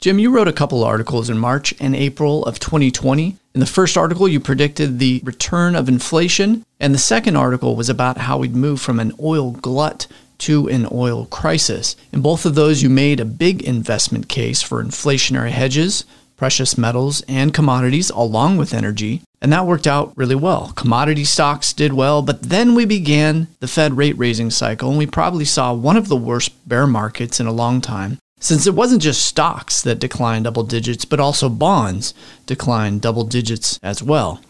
Jim, you wrote a couple articles in March and April of 2020. In the first article, you predicted the return of inflation, and the second article was about how we'd move from an oil glut to an oil crisis. In both of those, you made a big investment case for inflationary hedges, precious metals, and commodities, along with energy. And that worked out really well. Commodity stocks did well, but then we began the Fed rate raising cycle, and we probably saw one of the worst bear markets in a long time since it wasn't just stocks that declined double digits, but also bonds declined double digits as well.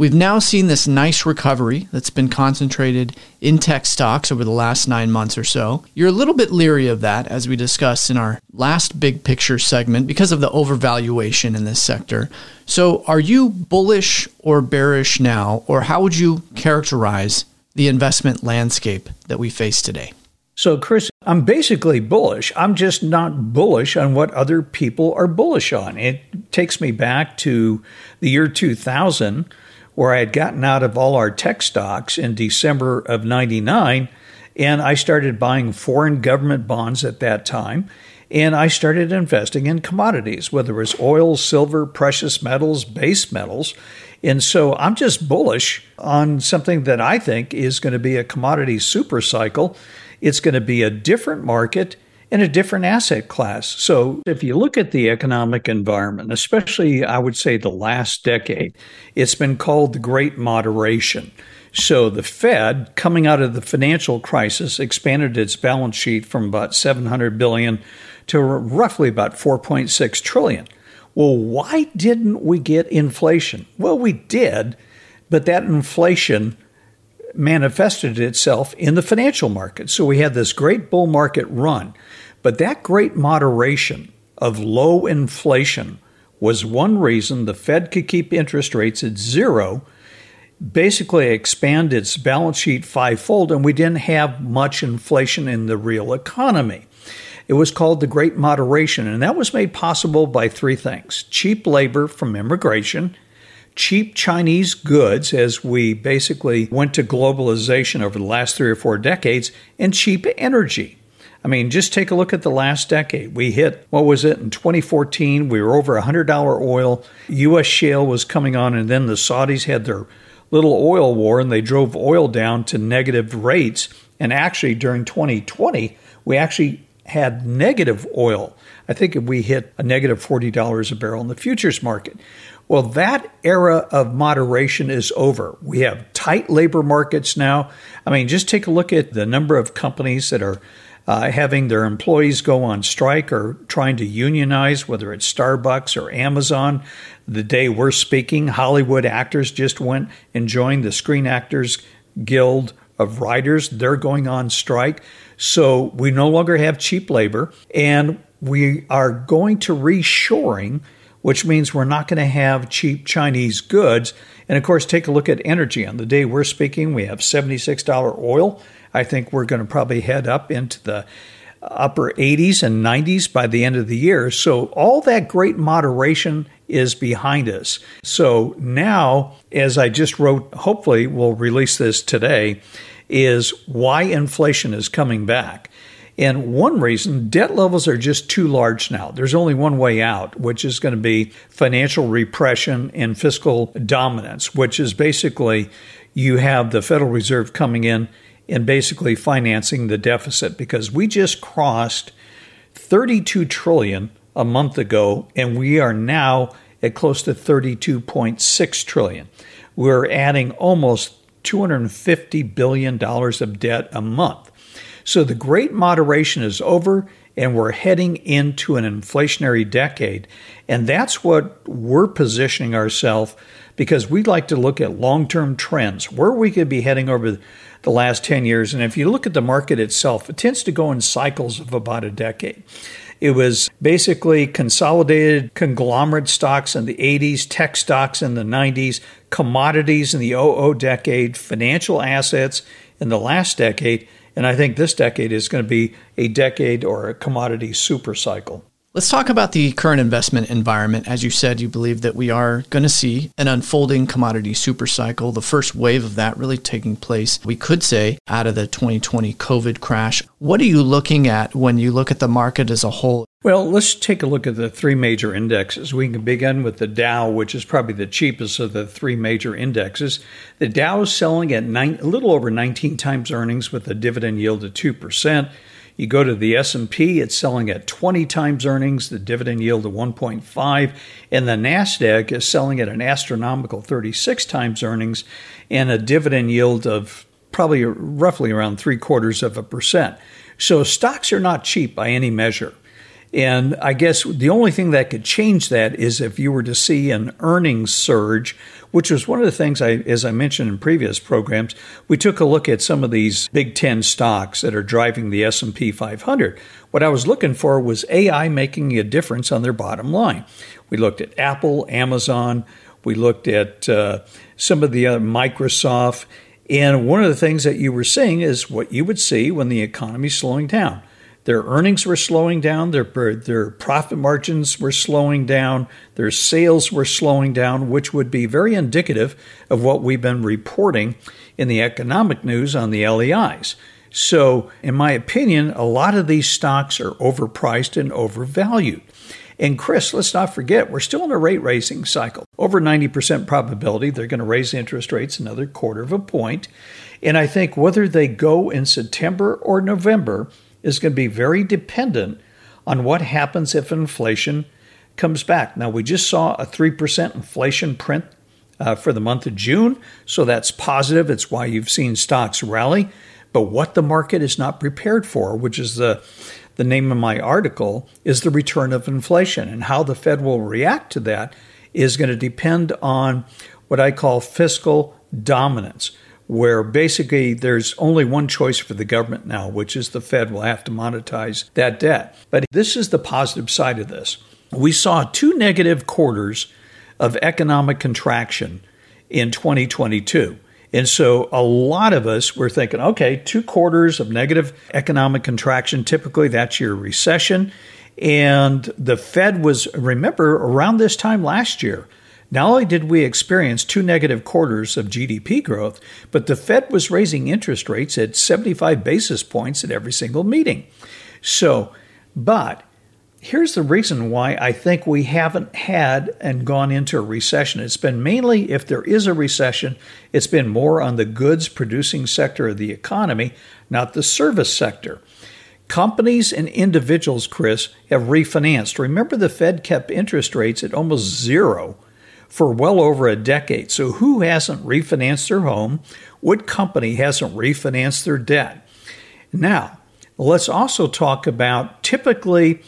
We've now seen this nice recovery that's been concentrated in tech stocks over the last nine months or so. You're a little bit leery of that, as we discussed in our last big picture segment, because of the overvaluation in this sector. So, are you bullish or bearish now, or how would you characterize the investment landscape that we face today? So, Chris, I'm basically bullish. I'm just not bullish on what other people are bullish on. It takes me back to the year 2000, where I had gotten out of all our tech stocks in December of 99, and I started buying foreign government bonds at that time. And I started investing in commodities, whether it was oil, silver, precious metals, base metals. And so I'm just bullish on something that I think is going to be a commodity super cycle it's going to be a different market and a different asset class. So, if you look at the economic environment, especially I would say the last decade, it's been called the Great Moderation. So, the Fed, coming out of the financial crisis, expanded its balance sheet from about 700 billion to roughly about 4.6 trillion. Well, why didn't we get inflation? Well, we did, but that inflation manifested itself in the financial market. So we had this great bull market run, but that great moderation of low inflation was one reason the Fed could keep interest rates at zero, basically expand its balance sheet fivefold, and we didn't have much inflation in the real economy. It was called the Great Moderation, and that was made possible by three things cheap labor from immigration cheap Chinese goods as we basically went to globalization over the last three or four decades, and cheap energy. I mean, just take a look at the last decade. We hit, what was it, in 2014, we were over $100 oil. U.S. shale was coming on, and then the Saudis had their little oil war and they drove oil down to negative rates. And actually, during 2020, we actually had negative oil. I think we hit a negative $40 a barrel in the futures market. Well, that era of moderation is over. We have tight labor markets now. I mean, just take a look at the number of companies that are uh, having their employees go on strike or trying to unionize, whether it's Starbucks or Amazon. The day we're speaking, Hollywood actors just went and joined the Screen Actors Guild of Writers. They're going on strike. So we no longer have cheap labor, and we are going to reshoring which means we're not going to have cheap Chinese goods. And of course, take a look at energy. On the day we're speaking, we have $76 oil. I think we're going to probably head up into the upper 80s and 90s by the end of the year. So, all that great moderation is behind us. So, now, as I just wrote, hopefully we'll release this today, is why inflation is coming back. And one reason, debt levels are just too large now. There's only one way out, which is going to be financial repression and fiscal dominance, which is basically you have the Federal Reserve coming in and basically financing the deficit because we just crossed 32 trillion a month ago and we are now at close to 32.6 trillion. We're adding almost 250 billion dollars of debt a month. So the great moderation is over and we're heading into an inflationary decade. And that's what we're positioning ourselves because we'd like to look at long term trends, where we could be heading over the last 10 years. And if you look at the market itself, it tends to go in cycles of about a decade. It was basically consolidated conglomerate stocks in the 80s, tech stocks in the 90s, commodities in the 00 decade, financial assets in the last decade and I think this decade is going to be a decade or a commodity super cycle. Let's talk about the current investment environment. As you said, you believe that we are going to see an unfolding commodity super cycle, the first wave of that really taking place, we could say, out of the 2020 COVID crash. What are you looking at when you look at the market as a whole? Well, let's take a look at the three major indexes. We can begin with the Dow, which is probably the cheapest of the three major indexes. The Dow is selling at nine, a little over 19 times earnings with a dividend yield of 2%. You go to the S&P, it's selling at 20 times earnings, the dividend yield of 1.5, and the Nasdaq is selling at an astronomical 36 times earnings and a dividend yield of probably roughly around three quarters of a percent. So stocks are not cheap by any measure. And I guess the only thing that could change that is if you were to see an earnings surge, which was one of the things I, as I mentioned in previous programs, we took a look at some of these Big Ten stocks that are driving the S&P 500. What I was looking for was AI making a difference on their bottom line. We looked at Apple, Amazon, we looked at uh, some of the other Microsoft, and one of the things that you were seeing is what you would see when the economy's slowing down their earnings were slowing down, their, their profit margins were slowing down, their sales were slowing down, which would be very indicative of what we've been reporting in the economic news on the LEIs. So, in my opinion, a lot of these stocks are overpriced and overvalued. And Chris, let's not forget, we're still in a rate raising cycle. Over 90% probability they're going to raise interest rates another quarter of a point. And I think whether they go in September or November, is going to be very dependent on what happens if inflation comes back. Now, we just saw a 3% inflation print uh, for the month of June, so that's positive. It's why you've seen stocks rally. But what the market is not prepared for, which is the the name of my article, is the return of inflation. And how the Fed will react to that is going to depend on what I call fiscal dominance where basically there's only one choice for the government now, which is the Fed will have to monetize that debt. But this is the positive side of this. We saw two negative quarters of economic contraction in 2022. And so a lot of us were thinking, okay, two quarters of negative economic contraction, typically that's your recession. And the Fed was, remember, around this time last year, not only did we experience two negative quarters of GDP growth, but the Fed was raising interest rates at 75 basis points at every single meeting. So, but here's the reason why I think we haven't had and gone into a recession. It's been mainly, if there is a recession, it's been more on the goods producing sector of the economy, not the service sector. Companies and individuals, Chris, have refinanced. Remember, the Fed kept interest rates at almost zero for well over a decade. So, who hasn't refinanced their home? What company hasn't refinanced their debt? Now, let's also talk about typically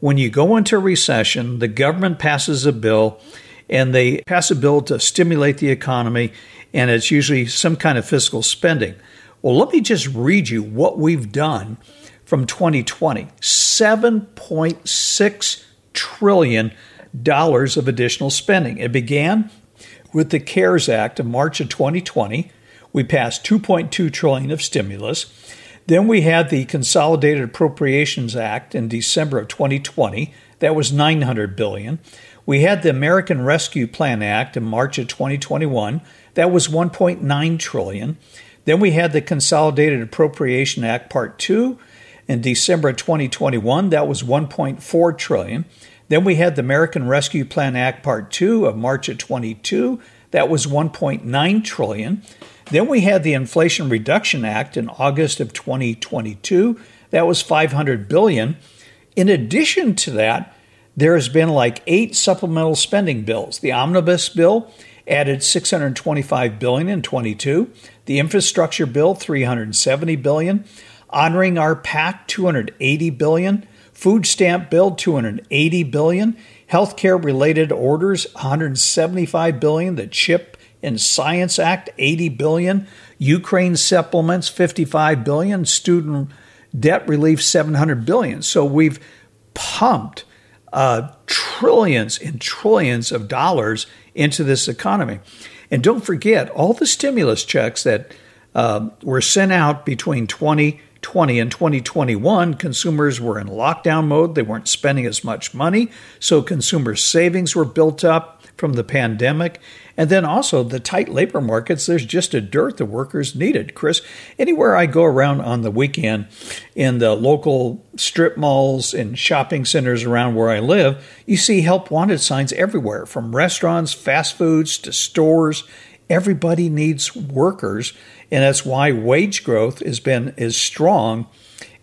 when you go into recession, the government passes a bill and they pass a bill to stimulate the economy, and it's usually some kind of fiscal spending. Well, let me just read you what we've done from 2020 7.6 trillion dollars of additional spending. It began with the CARES Act of March of 2020. We passed 2.2 trillion of stimulus. Then we had the Consolidated Appropriations Act in December of 2020. That was 900 billion. We had the American Rescue Plan Act in March of 2021. That was 1.9 trillion. Then we had the Consolidated Appropriation Act Part 2 in December of 2021. That was 1.4 trillion. Then we had the American Rescue Plan Act Part 2 of March of 22. That was 1.9 trillion. Then we had the Inflation Reduction Act in August of 2022. That was 500 billion. In addition to that, there has been like eight supplemental spending bills. The omnibus bill added 625 billion in 22. The infrastructure bill 370 billion. Honoring our pact 280 billion. Food stamp bill 280 billion, healthcare related orders 175 billion, the Chip and Science Act 80 billion, Ukraine supplements 55 billion, student debt relief 700 billion. So we've pumped uh, trillions and trillions of dollars into this economy. And don't forget all the stimulus checks that uh, were sent out between 20 2020 and 2021, consumers were in lockdown mode. They weren't spending as much money, so consumer savings were built up. from the pandemic. And then also the tight labor markets, there's just a dearth of workers needed. Chris, anywhere I go around on the weekend in the local strip malls and shopping centers around where I live, you see help wanted signs everywhere from restaurants, fast foods to stores. Everybody needs workers, and that's why wage growth has been as strong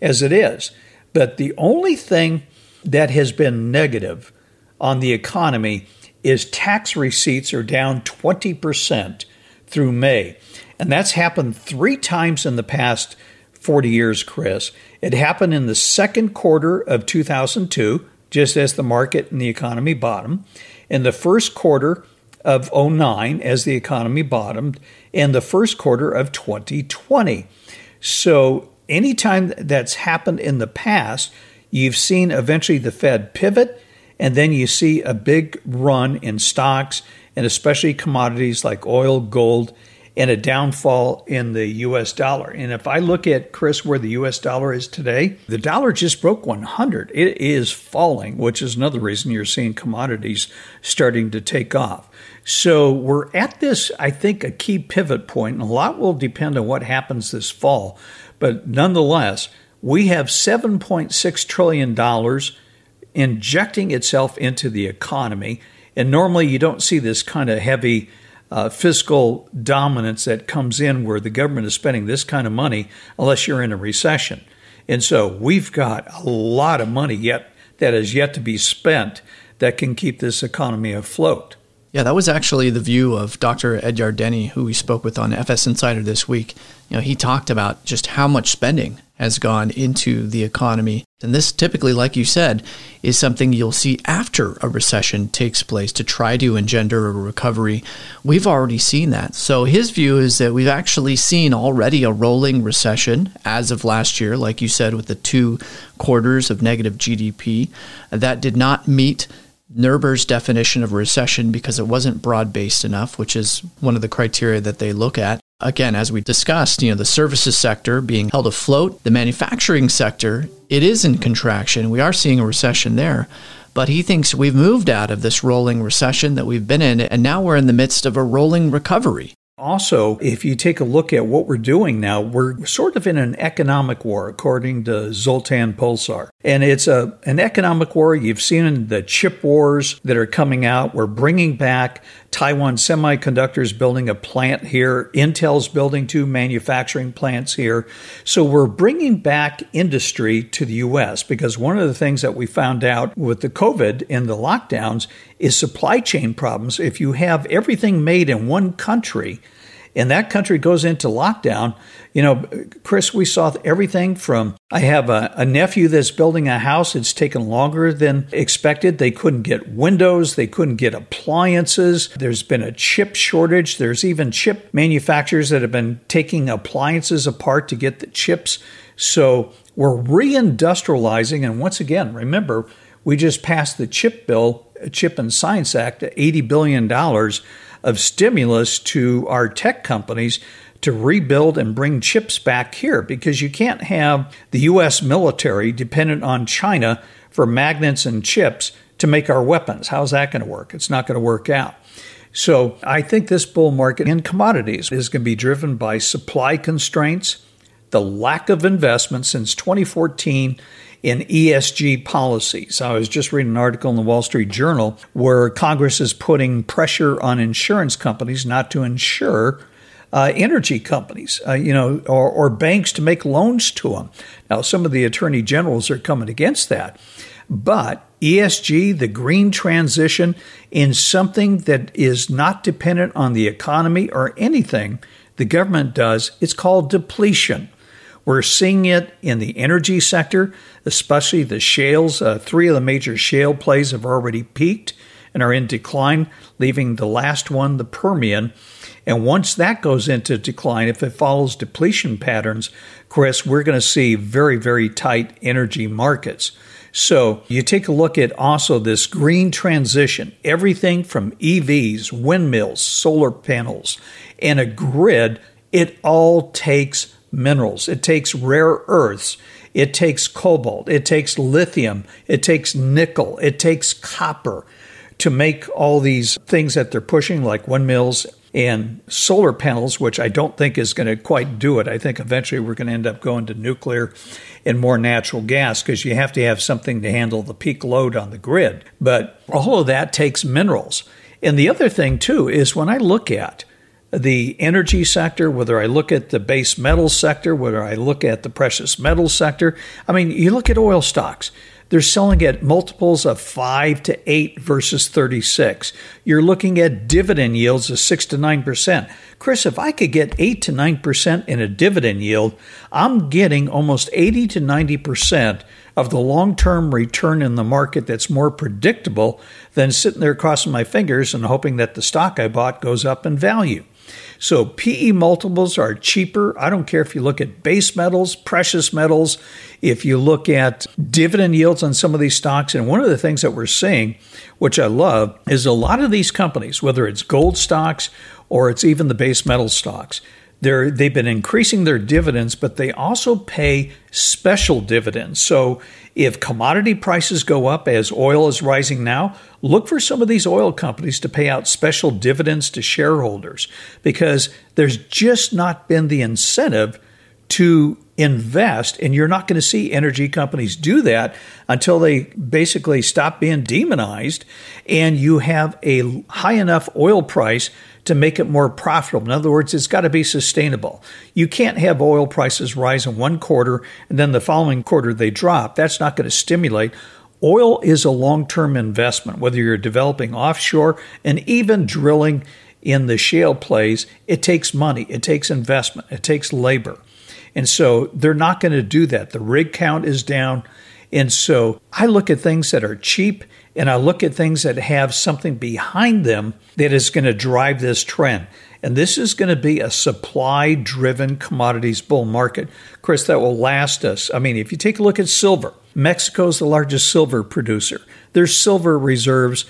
as it is. But the only thing that has been negative on the economy is tax receipts are down 20% through May. And that's happened three times in the past 40 years, Chris. It happened in the second quarter of 2002, just as the market and the economy bottomed, in the first quarter of 09 as the economy bottomed, and the first quarter of 2020. So anytime that's happened in the past, you've seen eventually the Fed pivot, and then you see a big run in stocks and especially commodities like oil, gold, and a downfall in the US dollar. And if I look at, Chris, where the US dollar is today, the dollar just broke 100. It is falling, which is another reason you're seeing commodities starting to take off. So we're at this, I think, a key pivot point, and a lot will depend on what happens this fall. But nonetheless, we have $7.6 trillion injecting itself into the economy. And normally you don't see this kind of heavy uh, fiscal dominance that comes in where the government is spending this kind of money unless you're in a recession. And so we've got a lot of money yet that is yet to be spent that can keep this economy afloat. Yeah, that was actually the view of Dr. Ed Yardeni, who we spoke with on FS Insider this week. You know, he talked about just how much spending has gone into the economy. And this typically, like you said, is something you'll see after a recession takes place to try to engender a recovery. We've already seen that. So his view is that we've actually seen already a rolling recession as of last year, like you said, with the two quarters of negative GDP. That did not meet NBER's definition of recession because it wasn't broad based enough, which is one of the criteria that they look at. Again, as we discussed, you know, the services sector being held afloat, the manufacturing sector, it is in contraction. We are seeing a recession there. But he thinks we've moved out of this rolling recession that we've been in, and now we're in the midst of a rolling recovery. Also, if you take a look at what we're doing now, we're sort of in an economic war, according to Zoltan Pozsar. And it's a, an economic war. You've seen the chip wars that are coming out. We're bringing back Taiwan Semiconductors building a plant here. Intel's building two manufacturing plants here. So we're bringing back industry to the U.S. because one of the things that we found out with the COVID and the lockdowns is supply chain problems. If you have everything made in one country, and that country goes into lockdown, you know, Chris, we saw everything from I have a, a, nephew that's building a house. It's taken longer than expected. They couldn't get windows, they couldn't get appliances. There's been a chip shortage. There's even chip manufacturers that have been taking appliances apart to get the chips. So we're reindustrializing. And once again, remember, we just passed the chip bill, Chip and Science Act, $80 billion of stimulus to our tech companies to rebuild and bring chips back here because you can't have the U.S. military dependent on China for magnets and chips to make our weapons. How's that going to work? It's not going to work out. So I think this bull market in commodities is going to be driven by supply constraints, the lack of investment since 2014 in ESG policies. I was just reading an article in the Wall Street Journal where Congress is putting pressure on insurance companies not to insure uh, energy companies, uh, you know, or, or banks to make loans to them. Now, some of the attorney generals are coming against that. But ESG, the green transition, in something that is not dependent on the economy or anything the government does, it's called depletion. We're seeing it in the energy sector, especially the shales. Uh, three of the major shale plays have already peaked and are in decline, leaving the last one, the Permian. And once that goes into decline, if it follows depletion patterns, Chris, we're going to see very, very tight energy markets. So you take a look at also this green transition, everything from EVs, windmills, solar panels, and a grid, it all takes minerals. It takes rare earths. It takes cobalt. It takes lithium. It takes nickel. It takes copper to make all these things that they're pushing, like windmills and solar panels, which I don't think is going to quite do it. I think eventually we're going to end up going to nuclear and more natural gas because you have to have something to handle the peak load on the grid. But all of that takes minerals. And the other thing, too, is when I look at the energy sector, whether I look at the base metal sector, whether I look at the precious metal sector, I mean, you look at oil stocks. They're selling at multiples of 5 to 8 versus 36. You're looking at dividend yields of 6 to 9%. Chris, if I could get 8 to 9% in a dividend yield, I'm getting almost 80 to 90% of the long term return in the market that's more predictable than sitting there crossing my fingers and hoping that the stock I bought goes up in value. So PE multiples are cheaper. I don't care if you look at base metals, precious metals, if you look at dividend yields on some of these stocks. And one of the things that we're seeing, which I love, is a lot of these companies, whether it's gold stocks or it's even the base metal stocks, they're, they've been increasing their dividends, but they also pay special dividends. So if commodity prices go up as oil is rising now, look for some of these oil companies to pay out special dividends to shareholders because there's just not been the incentive to invest. And you're not going to see energy companies do that until they basically stop being demonized and you have a high enough oil price to make it more profitable. In other words, it's got to be sustainable. You can't have oil prices rise in one quarter and then the following quarter they drop. That's not going to stimulate. Oil is a long term investment, whether you're developing offshore and even drilling in the shale plays. It takes money, it takes investment, it takes labor. And so they're not going to do that. The rig count is down. And so I look at things that are cheap and I look at things that have something behind them that is going to drive this trend. And this is going to be a supply driven commodities bull market. Chris, that will last us. I mean, if you take a look at silver, Mexico is the largest silver producer. Their silver reserves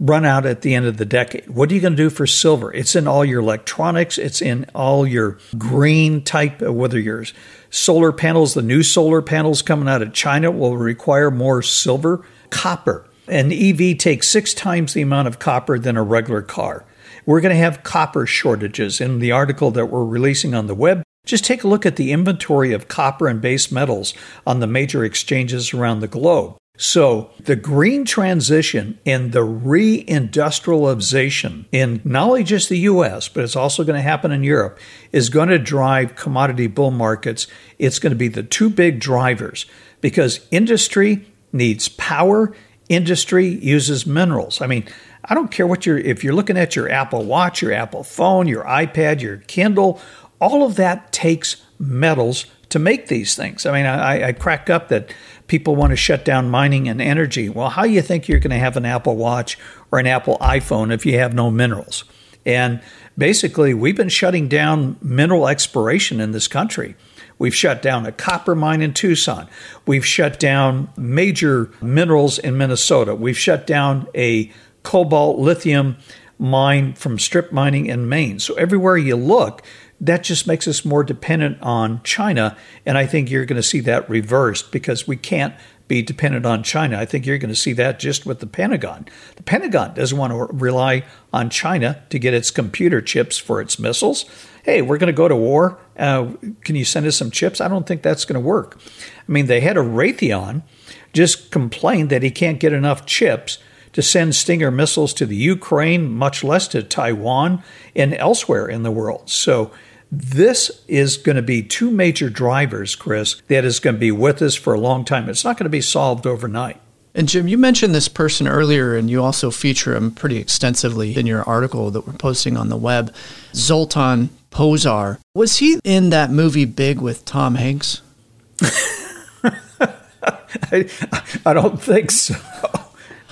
run out at the end of the decade. What are you going to do for silver? It's in all your electronics, it's in all your green type, whether your solar panels, the new solar panels coming out of China will require more silver, copper. An EV takes six times the amount of copper than a regular car. We're going to have copper shortages. In the article that we're releasing on the web, just take a look at the inventory of copper and base metals on the major exchanges around the globe. So, the green transition and the reindustrialization in not only just the US, but it's also going to happen in Europe, is going to drive commodity bull markets. It's going to be the two big drivers because industry needs power industry uses minerals. I mean, I don't care what you're, if you're looking at your Apple Watch, your Apple phone, your iPad, your Kindle, all of that takes metals to make these things. I mean, I, I crack up that people want to shut down mining and energy. Well, how do you think you're going to have an Apple Watch or an Apple iPhone if you have no minerals? And basically, we've been shutting down mineral exploration in this country. We've shut down a copper mine in Tucson. We've shut down major minerals in Minnesota. We've shut down a cobalt lithium mine from strip mining in Maine. So everywhere you look, that just makes us more dependent on China. And I think you're going to see that reversed because we can't be dependent on China. I think you're going to see that just with the Pentagon. The Pentagon doesn't want to rely on China to get its computer chips for its missiles hey, we're going to go to war. Uh, can you send us some chips? I don't think that's going to work. I mean, they had a Raytheon just complained that he can't get enough chips to send Stinger missiles to the Ukraine, much less to Taiwan and elsewhere in the world. So, this is going to be two major drivers, Chris, that is going to be with us for a long time. It's not going to be solved overnight. And Jim, you mentioned this person earlier, and you also feature him pretty extensively in your article that we're posting on the web. Zoltan Pozsar. Was he in that movie Big with Tom Hanks? I, I don't think so.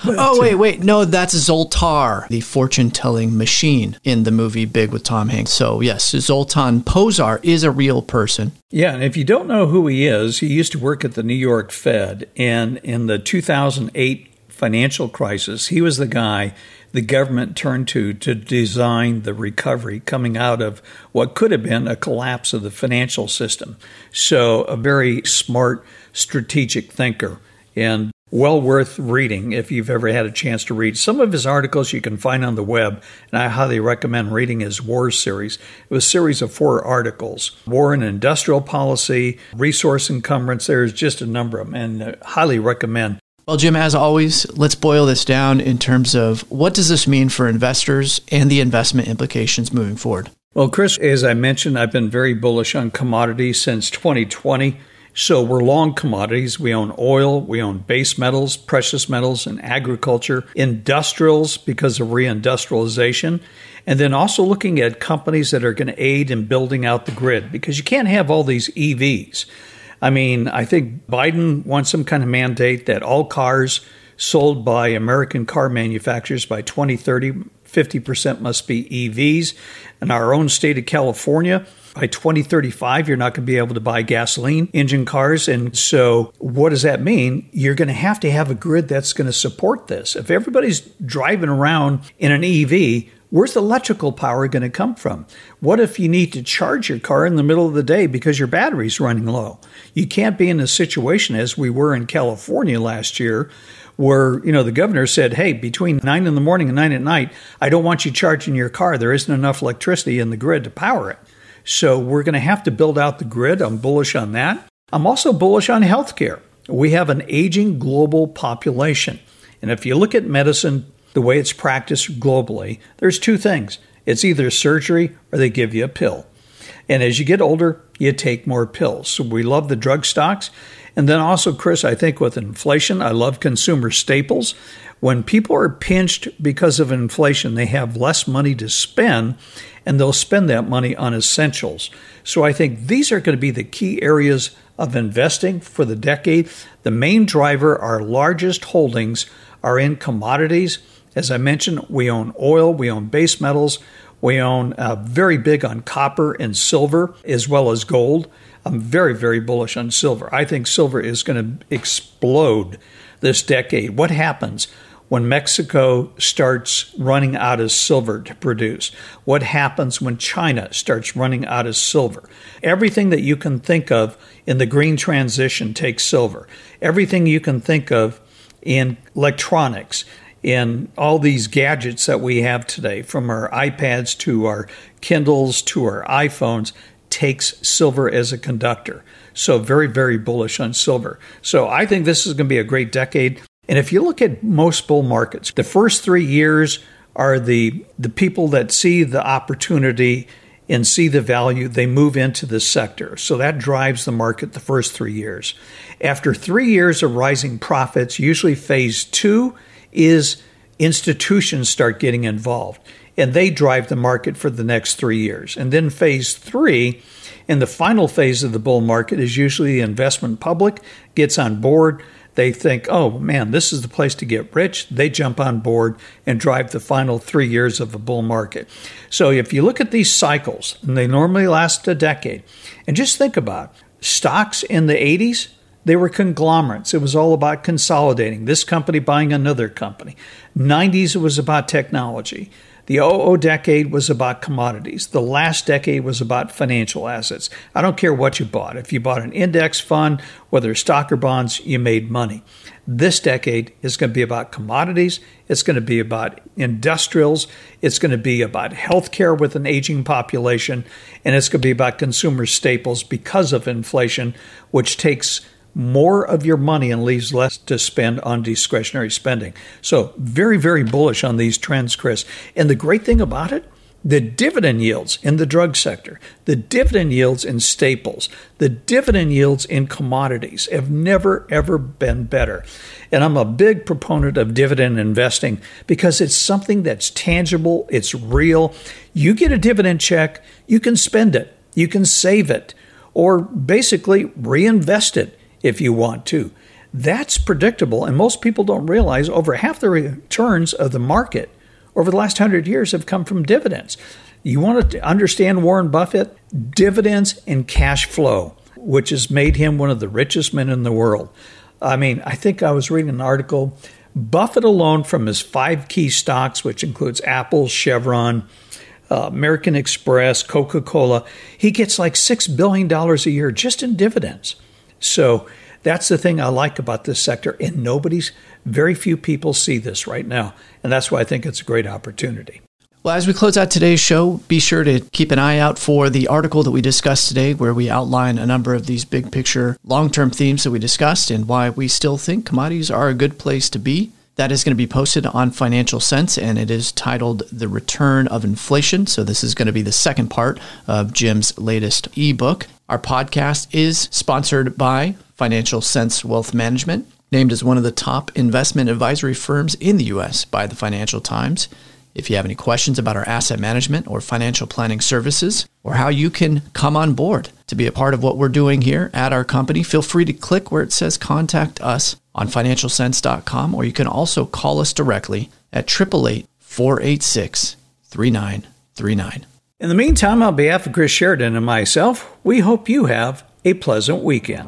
Oh, wait, wait. No, that's Zoltar, the fortune telling machine in the movie Big with Tom Hanks. So, yes, Zoltan Pozsar is a real person. Yeah, and if you don't know who he is, he used to work at the New York Fed. And in the 2008 financial crisis, he was the guy the government turned to to design the recovery coming out of what could have been a collapse of the financial system. So, a very smart strategic thinker. And well worth reading if you've ever had a chance to read. Some of his articles you can find on the web, and I highly recommend reading his War series. It was a series of four articles War and Industrial Policy, Resource Encumbrance. There's just a number of them, and I highly recommend. Well, Jim, as always, let's boil this down in terms of what does this mean for investors and the investment implications moving forward? Well, Chris, as I mentioned, I've been very bullish on commodities since 2020. So we're long commodities. We own oil, we own base metals, precious metals, and agriculture, industrials because of reindustrialization, and then also looking at companies that are going to aid in building out the grid because you can't have all these EVs. I mean, I think Biden wants some kind of mandate that all cars sold by American car manufacturers by 2030, 50% must be EVs. In our own state of California, by 2035, you're not going to be able to buy gasoline engine cars. And so, what does that mean? You're going to have to have a grid that's going to support this. If everybody's driving around in an EV, Where's the electrical power going to come from? What if you need to charge your car in the middle of the day because your battery's running low? You can't be in a situation as we were in California last year where, you know, the governor said, "Hey, between 9 in the morning and 9 at night, I don't want you charging your car. There isn't enough electricity in the grid to power it." So we're going to have to build out the grid. I'm bullish on that. I'm also bullish on healthcare. We have an aging global population. And if you look at medicine, the way it's practiced globally, there's two things it's either surgery or they give you a pill. And as you get older, you take more pills. So we love the drug stocks. And then also, Chris, I think with inflation, I love consumer staples. When people are pinched because of inflation, they have less money to spend and they'll spend that money on essentials. So I think these are going to be the key areas of investing for the decade. The main driver, our largest holdings, are in commodities. As I mentioned, we own oil, we own base metals, we own uh, very big on copper and silver, as well as gold. I'm very, very bullish on silver. I think silver is going to explode this decade. What happens? When Mexico starts running out of silver to produce? What happens when China starts running out of silver? Everything that you can think of in the green transition takes silver. Everything you can think of in electronics, in all these gadgets that we have today, from our iPads to our Kindles to our iPhones, takes silver as a conductor. So, very, very bullish on silver. So, I think this is going to be a great decade. And if you look at most bull markets, the first three years are the, the people that see the opportunity and see the value, they move into the sector. So that drives the market the first three years. After three years of rising profits, usually phase two is institutions start getting involved and they drive the market for the next three years. And then phase three, in the final phase of the bull market, is usually the investment public gets on board they think, oh man, this is the place to get rich. They jump on board and drive the final three years of a bull market. So if you look at these cycles, and they normally last a decade, and just think about it, stocks in the 80s, they were conglomerates. It was all about consolidating, this company buying another company. 90s, it was about technology. The 00 decade was about commodities. The last decade was about financial assets. I don't care what you bought. If you bought an index fund, whether stock or bonds, you made money. This decade is going to be about commodities. It's going to be about industrials. It's going to be about healthcare with an aging population. And it's going to be about consumer staples because of inflation, which takes more of your money and leaves less to spend on discretionary spending. So, very, very bullish on these trends, Chris. And the great thing about it, the dividend yields in the drug sector, the dividend yields in staples, the dividend yields in commodities have never, ever been better. And I'm a big proponent of dividend investing because it's something that's tangible, it's real. You get a dividend check, you can spend it, you can save it, or basically reinvest it if you want to. That's predictable, and most people don't realize over half the returns of the market over the last hundred years have come from dividends. You want to understand Warren Buffett? Dividends and cash flow, which has made him one of the richest men in the world. I mean, I think I was reading an article. Buffett alone, from his five key stocks, which includes Apple, Chevron, uh, American Express, Coca Cola, he gets like $6 billion a year just in dividends. So That's the thing I like about this sector, and nobody's, very few people see this right now. And that's why I think it's a great opportunity. Well, as we close out today's show, be sure to keep an eye out for the article that we discussed today, where we outline a number of these big picture, long term themes that we discussed and why we still think commodities are a good place to be. That is going to be posted on Financial Sense, and it is titled The Return of Inflation. So, this is going to be the second part of Jim's latest ebook. Our podcast is sponsored by Financial Sense Wealth Management, named as one of the top investment advisory firms in the U.S. by the Financial Times. If you have any questions about our asset management or financial planning services, or how you can come on board to be a part of what we're doing here at our company, feel free to click where it says contact us on financialsense.com, or you can also call us directly at 888 486 3939. In the meantime, on behalf of Chris Sheridan and myself, we hope you have a pleasant weekend.